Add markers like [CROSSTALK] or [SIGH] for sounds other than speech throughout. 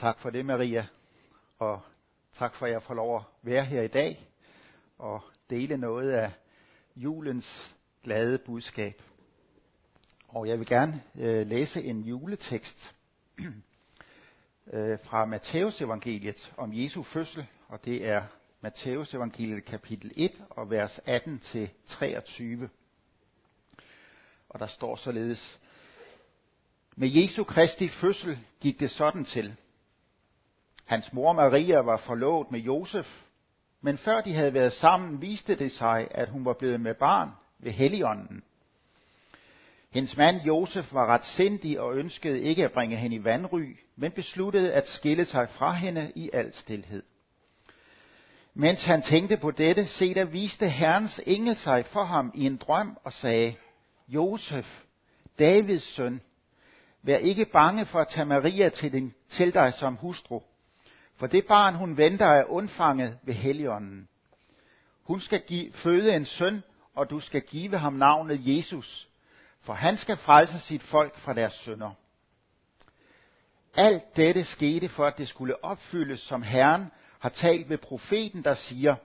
Tak for det, Maria. Og tak for, at jeg får lov at være her i dag og dele noget af julens glade budskab. Og jeg vil gerne øh, læse en juletekst [CLEARS THROAT] øh, fra Matteus evangeliet om Jesu fødsel, og det er Matteus evangeliet kapitel 1 og vers 18 til 23. Og der står således: Med Jesu Kristi fødsel gik det sådan til. Hans mor Maria var forlovet med Josef, men før de havde været sammen, viste det sig, at hun var blevet med barn ved Helligånden. Hendes mand Josef var ret sindig og ønskede ikke at bringe hende i vandry, men besluttede at skille sig fra hende i al stilhed. Mens han tænkte på dette, se der viste Herrens engel sig for ham i en drøm og sagde, Josef, Davids søn, vær ikke bange for at tage Maria til, din, til dig som hustru, for det barn, hun venter, er undfanget ved Helligånden. Hun skal give, føde en søn, og du skal give ham navnet Jesus, for han skal frelse sit folk fra deres sønder. Alt dette skete for, at det skulle opfyldes, som Herren har talt ved profeten, der siger,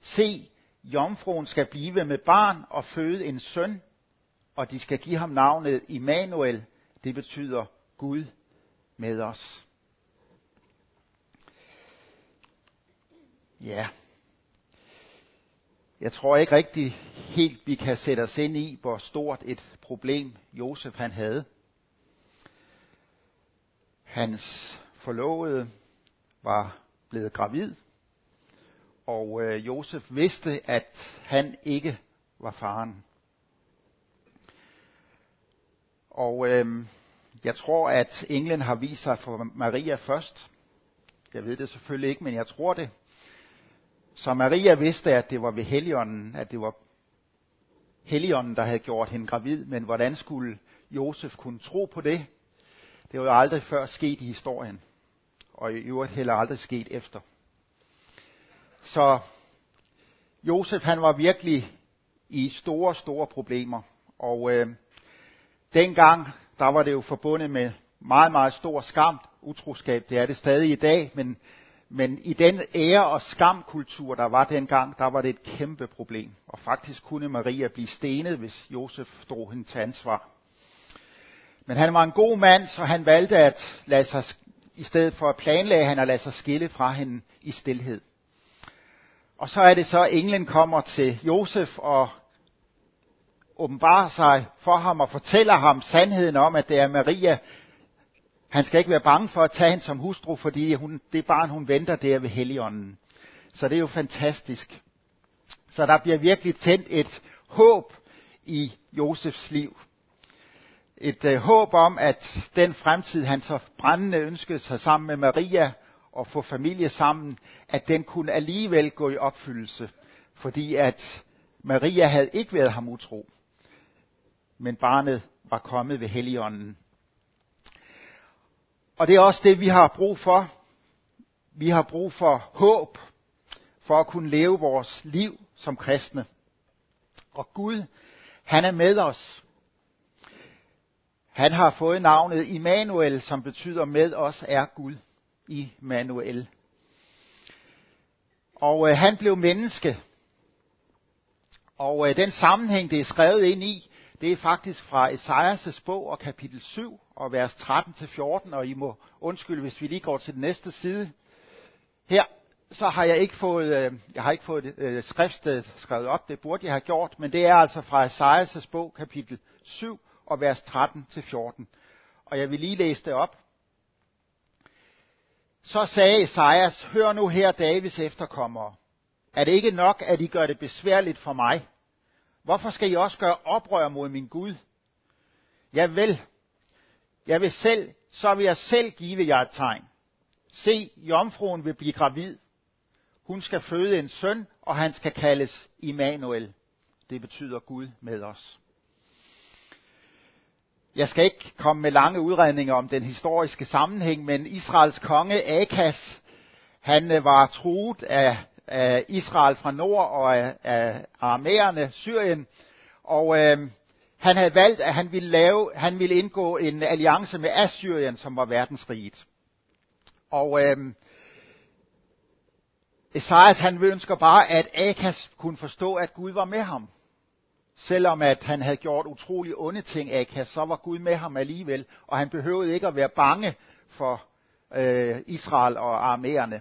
Se, jomfruen skal blive med barn og føde en søn, og de skal give ham navnet Immanuel. Det betyder Gud med os. Ja. Jeg tror ikke rigtig helt, vi kan sætte os ind i, hvor stort et problem Josef han havde. Hans forlovede var blevet gravid, og øh, Josef vidste, at han ikke var faren. Og øh, jeg tror, at englen har vist sig for Maria først. Jeg ved det selvfølgelig ikke, men jeg tror det. Så Maria vidste, at det var ved Helligånden, at det var Helligånden, der havde gjort hende gravid, men hvordan skulle Josef kunne tro på det? Det var jo aldrig før sket i historien, og i øvrigt heller aldrig sket efter. Så Josef han var virkelig i store, store problemer, og øh, dengang, der var det jo forbundet med meget, meget stor skam, utroskab, det er det stadig i dag, men men i den ære- og skamkultur, der var dengang, der var det et kæmpe problem. Og faktisk kunne Maria blive stenet, hvis Josef drog hende til ansvar. Men han var en god mand, så han valgte at lade sig, i stedet for at planlægge, han at lade sig skille fra hende i stillhed. Og så er det så, at englen kommer til Josef og åbenbarer sig for ham og fortæller ham sandheden om, at det er Maria, han skal ikke være bange for at tage hende som hustru, fordi hun, det barn, hun venter, det er ved Helligånden. Så det er jo fantastisk. Så der bliver virkelig tændt et håb i Josefs liv. Et øh, håb om, at den fremtid, han så brændende ønskede sig sammen med Maria og få familie sammen, at den kunne alligevel gå i opfyldelse. Fordi at Maria havde ikke været ham utro, men barnet var kommet ved Helligånden. Og det er også det, vi har brug for. Vi har brug for håb for at kunne leve vores liv som kristne. Og Gud, han er med os. Han har fået navnet Immanuel, som betyder med os er Gud. Immanuel. Og øh, han blev menneske. Og øh, den sammenhæng, det er skrevet ind i, det er faktisk fra Esajas' bog og kapitel 7 og vers 13-14, og I må undskylde, hvis vi lige går til den næste side. Her så har jeg ikke fået, øh, jeg har ikke fået øh, skriftet skrevet op, det burde jeg have gjort, men det er altså fra Esajas' bog, kapitel 7 og vers 13-14. Og jeg vil lige læse det op. Så sagde Esajas, hør nu her Davids efterkommere. Er det ikke nok, at I gør det besværligt for mig? Hvorfor skal I også gøre oprør mod min Gud? Jeg vil. Jeg vil selv, så vil jeg selv give jer et tegn. Se, jomfruen vil blive gravid. Hun skal føde en søn, og han skal kaldes Immanuel. Det betyder Gud med os. Jeg skal ikke komme med lange udredninger om den historiske sammenhæng, men Israels konge Akas, han øh, var truet af af Israel fra nord og af, af armæerne, Syrien. Og øh, han havde valgt, at han ville, lave, han ville indgå en alliance med Assyrien, som var verdensriget. Og øh, Esajas han ønsker bare, at Akas kunne forstå, at Gud var med ham. Selvom at han havde gjort utrolig onde ting, Akas, så var Gud med ham alligevel, og han behøvede ikke at være bange for øh, Israel og armæerne.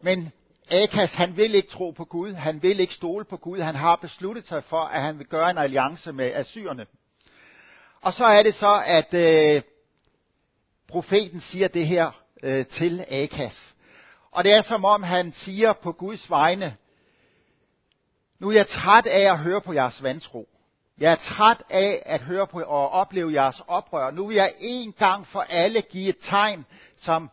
Men Akas, han vil ikke tro på Gud, han vil ikke stole på Gud, han har besluttet sig for, at han vil gøre en alliance med assyrerne. Og så er det så, at øh, profeten siger det her øh, til Akas. Og det er som om han siger på Guds vegne, nu er jeg træt af at høre på jeres vantro. Jeg er træt af at høre på og opleve jeres oprør. Nu vil jeg en gang for alle give et tegn, som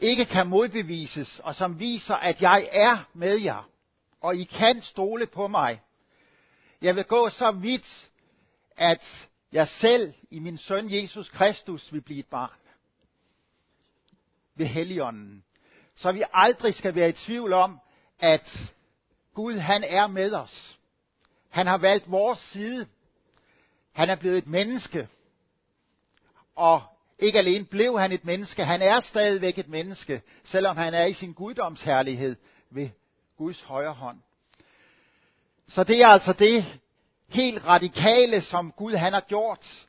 ikke kan modbevises, og som viser, at jeg er med jer, og I kan stole på mig. Jeg vil gå så vidt, at jeg selv i min søn Jesus Kristus vil blive et barn ved Helligånden. Så vi aldrig skal være i tvivl om, at Gud han er med os. Han har valgt vores side. Han er blevet et menneske. Og ikke alene blev han et menneske, han er stadigvæk et menneske, selvom han er i sin guddomsherlighed ved Guds højre hånd. Så det er altså det helt radikale, som Gud han har gjort.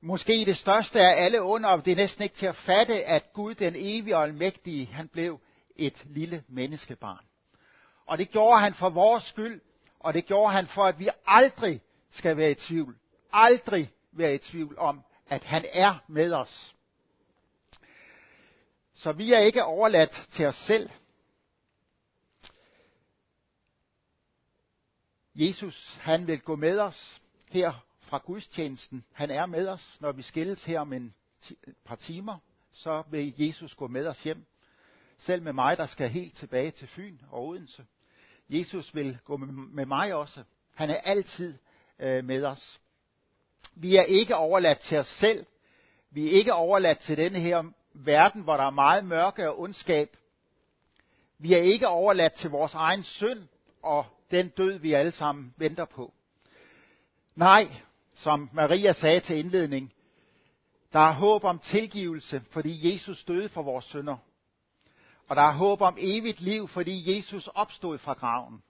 Måske det største af alle under, det er næsten ikke til at fatte, at Gud den evige og almægtige, han blev et lille menneskebarn. Og det gjorde han for vores skyld, og det gjorde han for, at vi aldrig skal være i tvivl. Aldrig være i tvivl om, at han er med os. Så vi er ikke overladt til os selv. Jesus, han vil gå med os her fra gudstjenesten. Han er med os, når vi skilles her om en par timer. Så vil Jesus gå med os hjem. Selv med mig, der skal helt tilbage til Fyn og Odense. Jesus vil gå med mig også. Han er altid øh, med os. Vi er ikke overladt til os selv. Vi er ikke overladt til denne her verden, hvor der er meget mørke og ondskab. Vi er ikke overladt til vores egen synd og den død, vi alle sammen venter på. Nej, som Maria sagde til indledning, der er håb om tilgivelse, fordi Jesus døde for vores synder. Og der er håb om evigt liv, fordi Jesus opstod fra graven.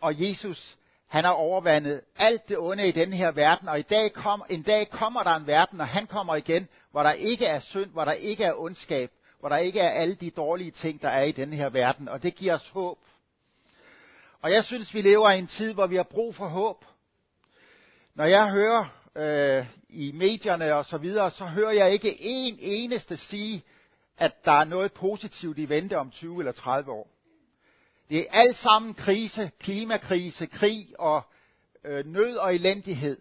Og Jesus, han har overvandet alt det onde i denne her verden, og i dag kom, en dag kommer der en verden, og han kommer igen, hvor der ikke er synd, hvor der ikke er ondskab, hvor der ikke er alle de dårlige ting, der er i denne her verden, og det giver os håb. Og jeg synes, vi lever i en tid, hvor vi har brug for håb. Når jeg hører øh, i medierne og så videre, så hører jeg ikke en eneste sige, at der er noget positivt i vente om 20 eller 30 år. Det er alt sammen krise, klimakrise, krig og øh, nød og elendighed.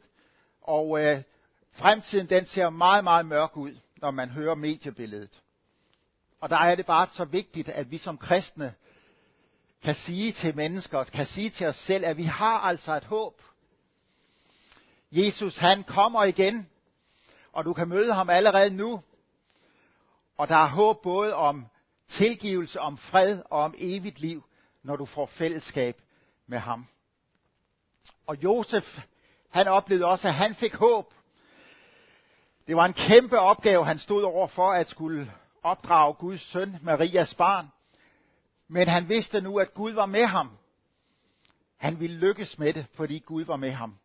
Og øh, fremtiden den ser meget, meget mørk ud, når man hører mediebilledet. Og der er det bare så vigtigt, at vi som kristne kan sige til mennesker, kan sige til os selv, at vi har altså et håb. Jesus, han kommer igen, og du kan møde ham allerede nu. Og der er håb både om tilgivelse, om fred og om evigt liv, når du får fællesskab med ham. Og Josef, han oplevede også, at han fik håb. Det var en kæmpe opgave, han stod over for at skulle opdrage Guds søn, Marias barn. Men han vidste nu, at Gud var med ham. Han ville lykkes med det, fordi Gud var med ham.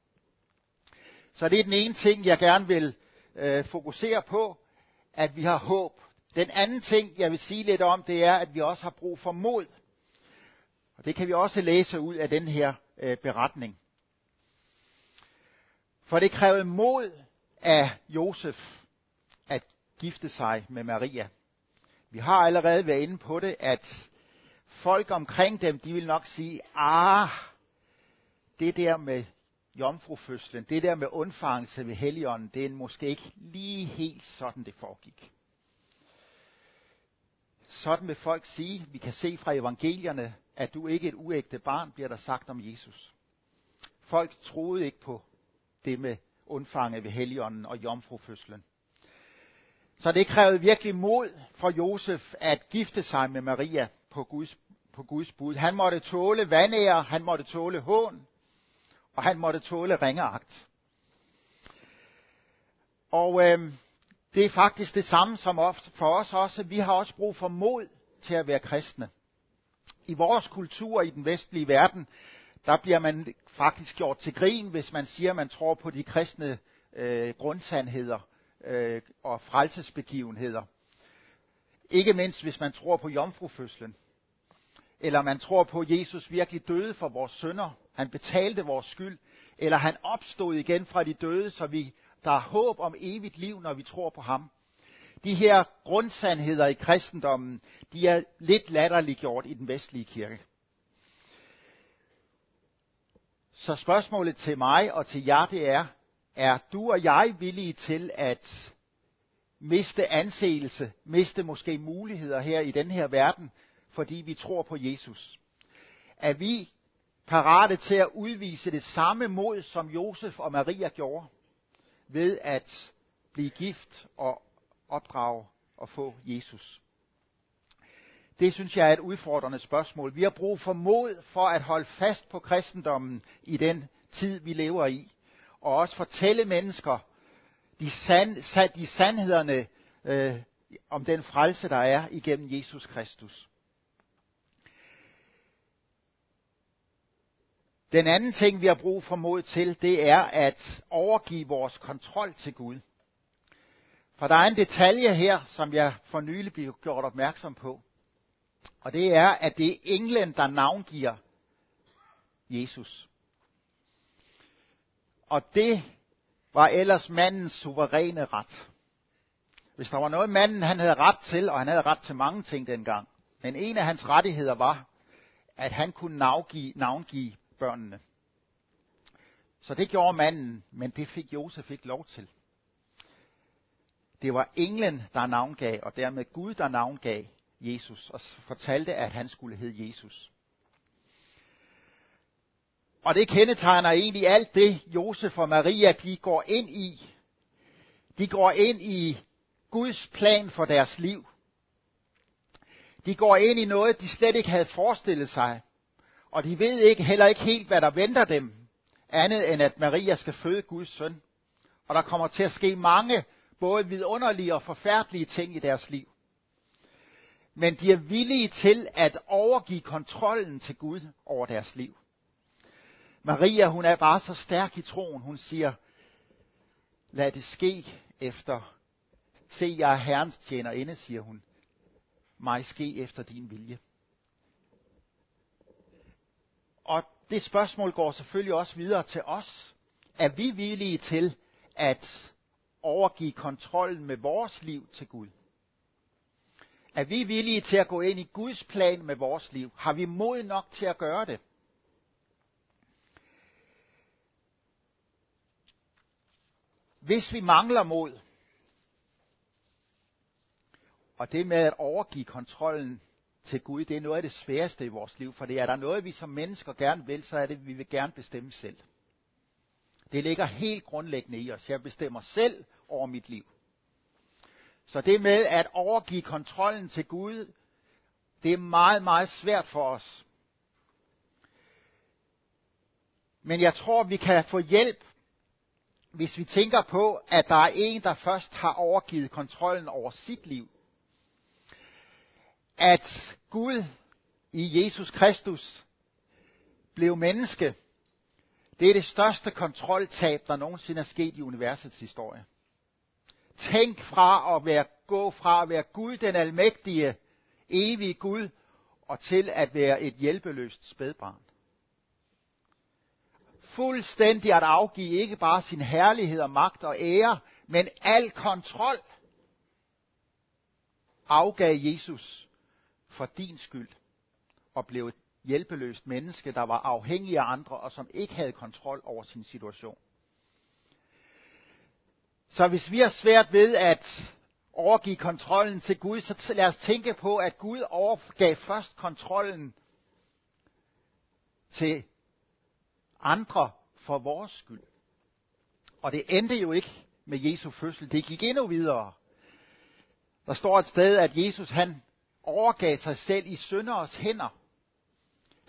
Så det er den ene ting, jeg gerne vil øh, fokusere på, at vi har håb. Den anden ting, jeg vil sige lidt om, det er, at vi også har brug for mod. Og det kan vi også læse ud af den her øh, beretning. For det krævede mod af Josef at gifte sig med Maria. Vi har allerede været inde på det, at folk omkring dem, de vil nok sige, ah, det der med jomfrufødslen, det der med undfangelse ved Helligånden, det er måske ikke lige helt sådan, det foregik. Sådan vil folk sige, vi kan se fra evangelierne, at du ikke er et uægte barn, bliver der sagt om Jesus. Folk troede ikke på det med undfanget ved Helligånden og jomfrufødslen. Så det krævede virkelig mod for Josef at gifte sig med Maria på Guds, på Guds bud. Han måtte tåle vandære, han måtte tåle hån, og han måtte tåle ringeagt. Og øh, Det er faktisk det samme som for os også. Vi har også brug for mod til at være kristne. I vores kultur i den vestlige verden, der bliver man faktisk gjort til grin, hvis man siger, at man tror på de kristne øh, grundsandheder øh, og frelsesbegivenheder. Ikke mindst hvis man tror på jomfrufødslen. Eller man tror på, at Jesus virkelig døde for vores sønder. Han betalte vores skyld. Eller han opstod igen fra de døde, så vi, der er håb om evigt liv, når vi tror på ham. De her grundsandheder i kristendommen, de er lidt latterliggjort i den vestlige kirke. Så spørgsmålet til mig og til jer, det er, er du og jeg villige til at miste anseelse, miste måske muligheder her i den her verden, fordi vi tror på Jesus? Er vi parate til at udvise det samme mod, som Josef og Maria gjorde, ved at blive gift og opdrage og få Jesus? Det synes jeg er et udfordrende spørgsmål. Vi har brug for mod for at holde fast på kristendommen i den tid, vi lever i. Og også fortælle mennesker de, sand, de sandhederne øh, om den frelse, der er igennem Jesus Kristus. Den anden ting, vi har brug for mod til, det er at overgive vores kontrol til Gud. For der er en detalje her, som jeg for nylig blev gjort opmærksom på. Og det er, at det er englen, der navngiver Jesus. Og det var ellers mandens suveræne ret. Hvis der var noget, manden han havde ret til, og han havde ret til mange ting dengang, men en af hans rettigheder var, at han kunne navngive, navngive børnene. Så det gjorde manden, men det fik Josef ikke lov til. Det var englen, der navngav, og dermed Gud, der navngav Jesus og fortalte, at han skulle hedde Jesus. Og det kendetegner egentlig alt det, Josef og Maria de går ind i. De går ind i Guds plan for deres liv. De går ind i noget, de slet ikke havde forestillet sig. Og de ved ikke, heller ikke helt, hvad der venter dem, andet end at Maria skal føde Guds søn. Og der kommer til at ske mange, både vidunderlige og forfærdelige ting i deres liv men de er villige til at overgive kontrollen til Gud over deres liv. Maria, hun er bare så stærk i troen, hun siger, lad det ske efter, se jeg er Herrens tjenerinde, siger hun, mig ske efter din vilje. Og det spørgsmål går selvfølgelig også videre til os. Er vi villige til at overgive kontrollen med vores liv til Gud? Er vi villige til at gå ind i Guds plan med vores liv? Har vi mod nok til at gøre det? Hvis vi mangler mod, og det med at overgive kontrollen til Gud, det er noget af det sværeste i vores liv, for det er der noget, vi som mennesker gerne vil, så er det, at vi vil gerne bestemme selv. Det ligger helt grundlæggende i os. Jeg bestemmer selv over mit liv. Så det med at overgive kontrollen til Gud, det er meget, meget svært for os. Men jeg tror, vi kan få hjælp, hvis vi tænker på, at der er en, der først har overgivet kontrollen over sit liv. At Gud i Jesus Kristus blev menneske, det er det største kontroltab, der nogensinde er sket i universets historie. Tænk fra at være, gå fra at være Gud den almægtige, evige Gud, og til at være et hjælpeløst spædbarn. Fuldstændig at afgive ikke bare sin herlighed og magt og ære, men al kontrol afgav Jesus for din skyld og blev et hjælpeløst menneske, der var afhængig af andre og som ikke havde kontrol over sin situation. Så hvis vi har svært ved at overgive kontrollen til Gud, så lad os tænke på, at Gud overgav først kontrollen til andre for vores skyld. Og det endte jo ikke med Jesu fødsel. Det gik endnu videre. Der står et sted, at Jesus han overgav sig selv i synderes hænder.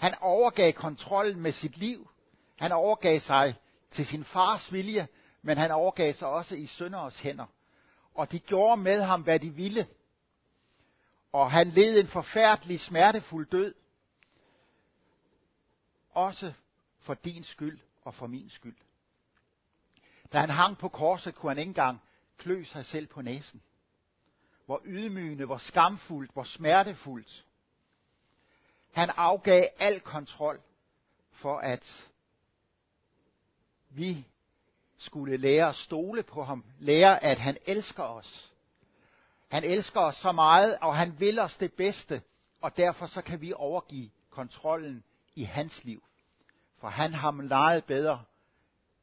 Han overgav kontrollen med sit liv. Han overgav sig til sin fars vilje, men han overgav sig også i sønderes hænder. og de gjorde med ham, hvad de ville. Og han led en forfærdelig, smertefuld død. Også for din skyld og for min skyld. Da han hang på korset, kunne han ikke engang klø sig selv på næsen. Hvor ydmygende, hvor skamfuldt, hvor smertefuldt. Han afgav al kontrol for, at vi skulle lære at stole på ham, lære, at han elsker os. Han elsker os så meget, og han vil os det bedste, og derfor så kan vi overgive kontrollen i hans liv. For han har meget bedre,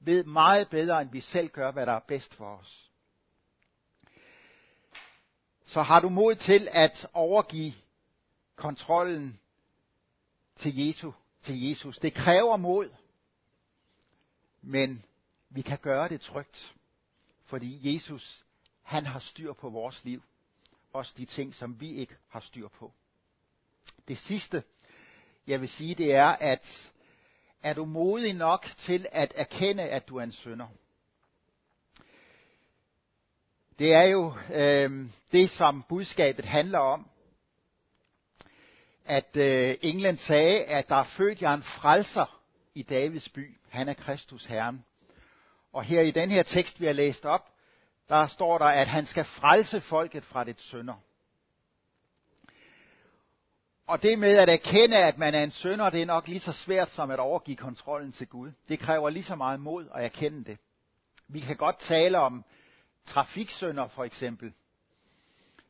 ved meget bedre, end vi selv gør, hvad der er bedst for os. Så har du mod til at overgive kontrollen til Jesus. Til Jesus. Det kræver mod, men vi kan gøre det trygt, fordi Jesus, han har styr på vores liv. Også de ting, som vi ikke har styr på. Det sidste, jeg vil sige, det er, at er du modig nok til at erkende, at du er en synder? Det er jo øh, det, som budskabet handler om. At øh, England sagde, at der er født jer en frelser i Davids by. Han er Kristus Herren. Og her i den her tekst, vi har læst op, der står der, at han skal frelse folket fra dets synder. Og det med at erkende, at man er en sønder, det er nok lige så svært som at overgive kontrollen til Gud. Det kræver lige så meget mod at erkende det. Vi kan godt tale om trafiksønder for eksempel.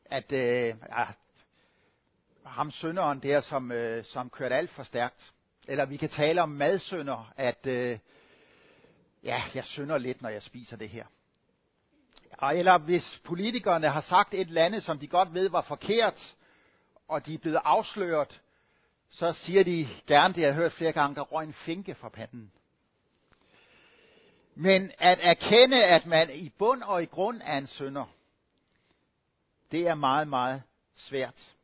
At øh, ja, ham sønderen der, som, øh, som kørte alt for stærkt. Eller vi kan tale om madsønder, at øh, ja, jeg sønder lidt, når jeg spiser det her. Eller hvis politikerne har sagt et eller andet, som de godt ved var forkert, og de er blevet afsløret, så siger de gerne, det jeg har hørt flere gange, der røg en finke fra panden. Men at erkende, at man i bund og i grund er en sønder, det er meget, meget svært.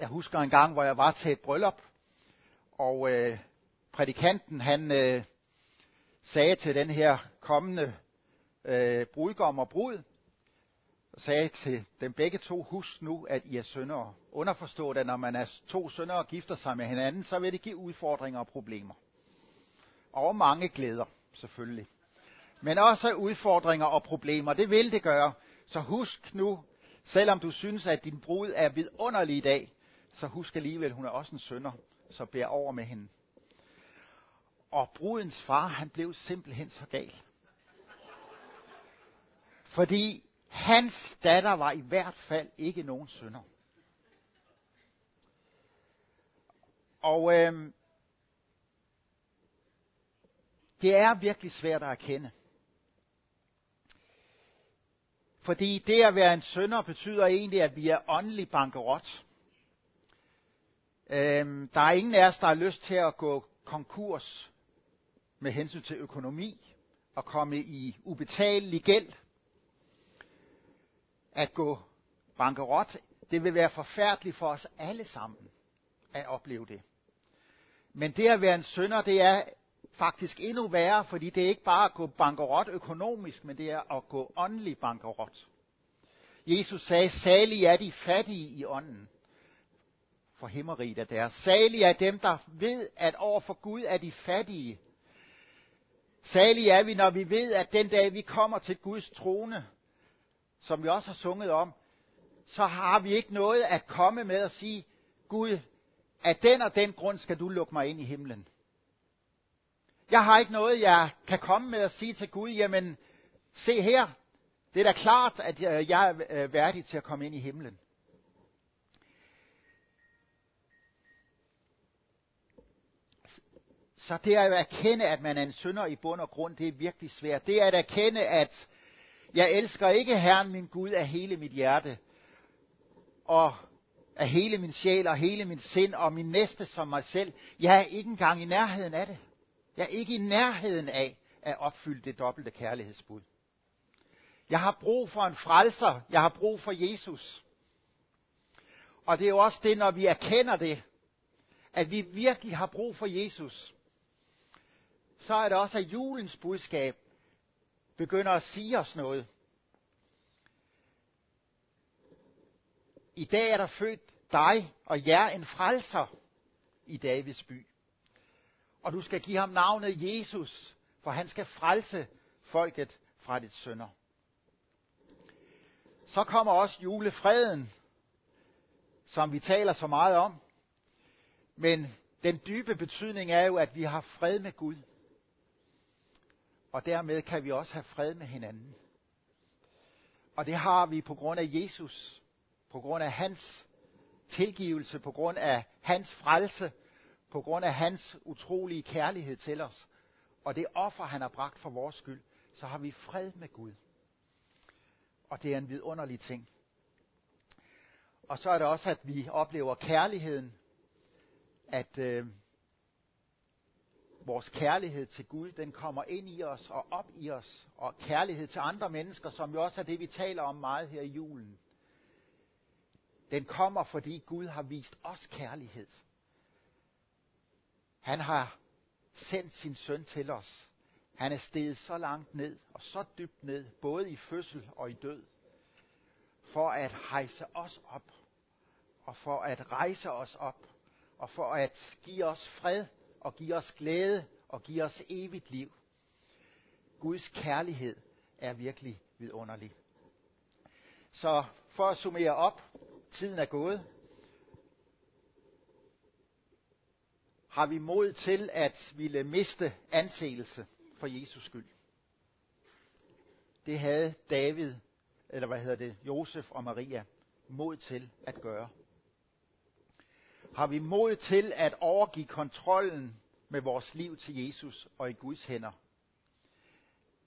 Jeg husker en gang, hvor jeg var til et bryllup, og øh, prædikanten han øh, sagde til den her kommende øh, brudgom og brud, og sagde til dem begge to, husk nu, at I er syndere. Underforstået, at når man er to syndere og gifter sig med hinanden, så vil det give udfordringer og problemer. Og mange glæder, selvfølgelig. Men også udfordringer og problemer, det vil det gøre. Så husk nu, selvom du synes, at din brud er vidunderlig i dag, så husk alligevel, hun er også en sønder, så bær over med hende. Og brudens far, han blev simpelthen så gal. Fordi hans datter var i hvert fald ikke nogen sønder. Og øhm, det er virkelig svært at erkende. Fordi det at være en sønder betyder egentlig, at vi er åndelig bankerot. Øhm, der er ingen af os, der har lyst til at gå konkurs med hensyn til økonomi og komme i ubetalelig gæld. At gå bankerot, det vil være forfærdeligt for os alle sammen at opleve det. Men det at være en sønder, det er faktisk endnu værre, fordi det er ikke bare at gå bankerot økonomisk, men det er at gå åndelig bankerot. Jesus sagde, salig er de fattige i ånden, for himmeriget er deres. Salig er dem, der ved, at over for Gud er de fattige. Salig er vi, når vi ved, at den dag vi kommer til Guds trone, som vi også har sunget om, så har vi ikke noget at komme med at sige, Gud, af den og den grund skal du lukke mig ind i himlen. Jeg har ikke noget, jeg kan komme med at sige til Gud, jamen, se her, det er da klart, at jeg er værdig til at komme ind i himlen. Så det er at erkende, at man er en synder i bund og grund, det er virkelig svært. Det er at erkende, at jeg elsker ikke Herren min Gud af hele mit hjerte, og af hele min sjæl og hele min sind og min næste som mig selv. Jeg er ikke engang i nærheden af det. Jeg er ikke i nærheden af at opfylde det dobbelte kærlighedsbud. Jeg har brug for en frelser. Jeg har brug for Jesus. Og det er jo også det, når vi erkender det, at vi virkelig har brug for Jesus, så er det også, at julens budskab begynder at sige os noget. I dag er der født dig og jer en frelser i Davids by. Og du skal give ham navnet Jesus, for han skal frelse folket fra dit sønder. Så kommer også julefreden, som vi taler så meget om. Men den dybe betydning er jo, at vi har fred med Gud. Og dermed kan vi også have fred med hinanden. Og det har vi på grund af Jesus, på grund af hans tilgivelse, på grund af hans frelse, på grund af hans utrolige kærlighed til os. Og det offer, han har bragt for vores skyld, så har vi fred med Gud. Og det er en vidunderlig ting. Og så er det også, at vi oplever kærligheden, at øh, vores kærlighed til Gud, den kommer ind i os og op i os, og kærlighed til andre mennesker, som jo også er det, vi taler om meget her i julen. Den kommer, fordi Gud har vist os kærlighed. Han har sendt sin søn til os. Han er steget så langt ned og så dybt ned, både i fødsel og i død, for at hejse os op, og for at rejse os op, og for at give os fred og give os glæde og give os evigt liv. Guds kærlighed er virkelig vidunderlig. Så for at summere op, tiden er gået. Har vi mod til at ville miste anseelse for Jesus skyld? Det havde David, eller hvad hedder det, Josef og Maria, mod til at gøre. Har vi mod til at overgive kontrollen med vores liv til Jesus og i Guds hænder?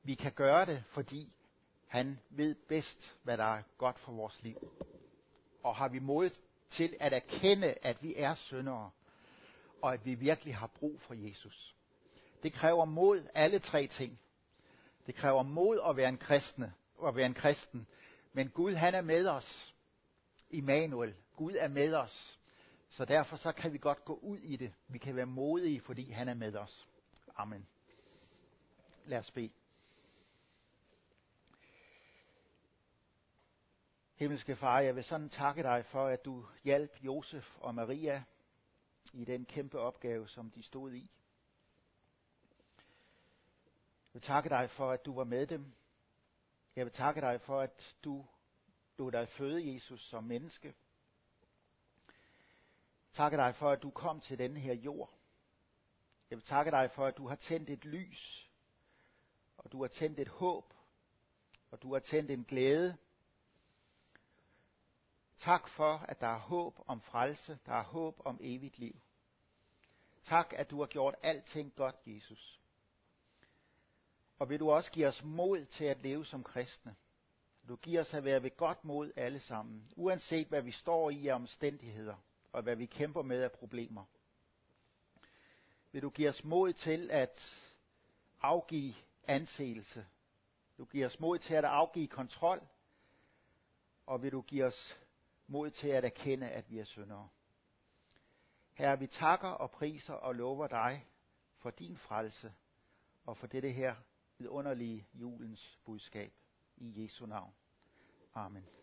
Vi kan gøre det, fordi han ved bedst, hvad der er godt for vores liv. Og har vi mod til at erkende, at vi er syndere, og at vi virkelig har brug for Jesus. Det kræver mod alle tre ting. Det kræver mod at være en kristne, at være en kristen. Men Gud han er med os. Immanuel. Gud er med os. Så derfor så kan vi godt gå ud i det. Vi kan være modige, fordi han er med os. Amen. Lad os bede. Himmelske Far, jeg vil sådan takke dig for, at du hjalp Josef og Maria i den kæmpe opgave, som de stod i. Jeg vil takke dig for, at du var med dem. Jeg vil takke dig for, at du lod dig føde Jesus som menneske. Takke dig for, at du kom til denne her jord. Jeg vil takke dig for, at du har tændt et lys, og du har tændt et håb, og du har tændt en glæde. Tak for, at der er håb om frelse, der er håb om evigt liv. Tak, at du har gjort alting godt, Jesus. Og vil du også give os mod til at leve som kristne. Du giver os at være ved godt mod alle sammen, uanset hvad vi står i af omstændigheder og hvad vi kæmper med af problemer. Vil du give os mod til at afgive anseelse. Du giver os mod til at afgive kontrol. Og vil du give os mod til at erkende, at vi er syndere. Herre, vi takker og priser og lover dig for din frelse og for dette her vidunderlige julens budskab. I Jesu navn. Amen.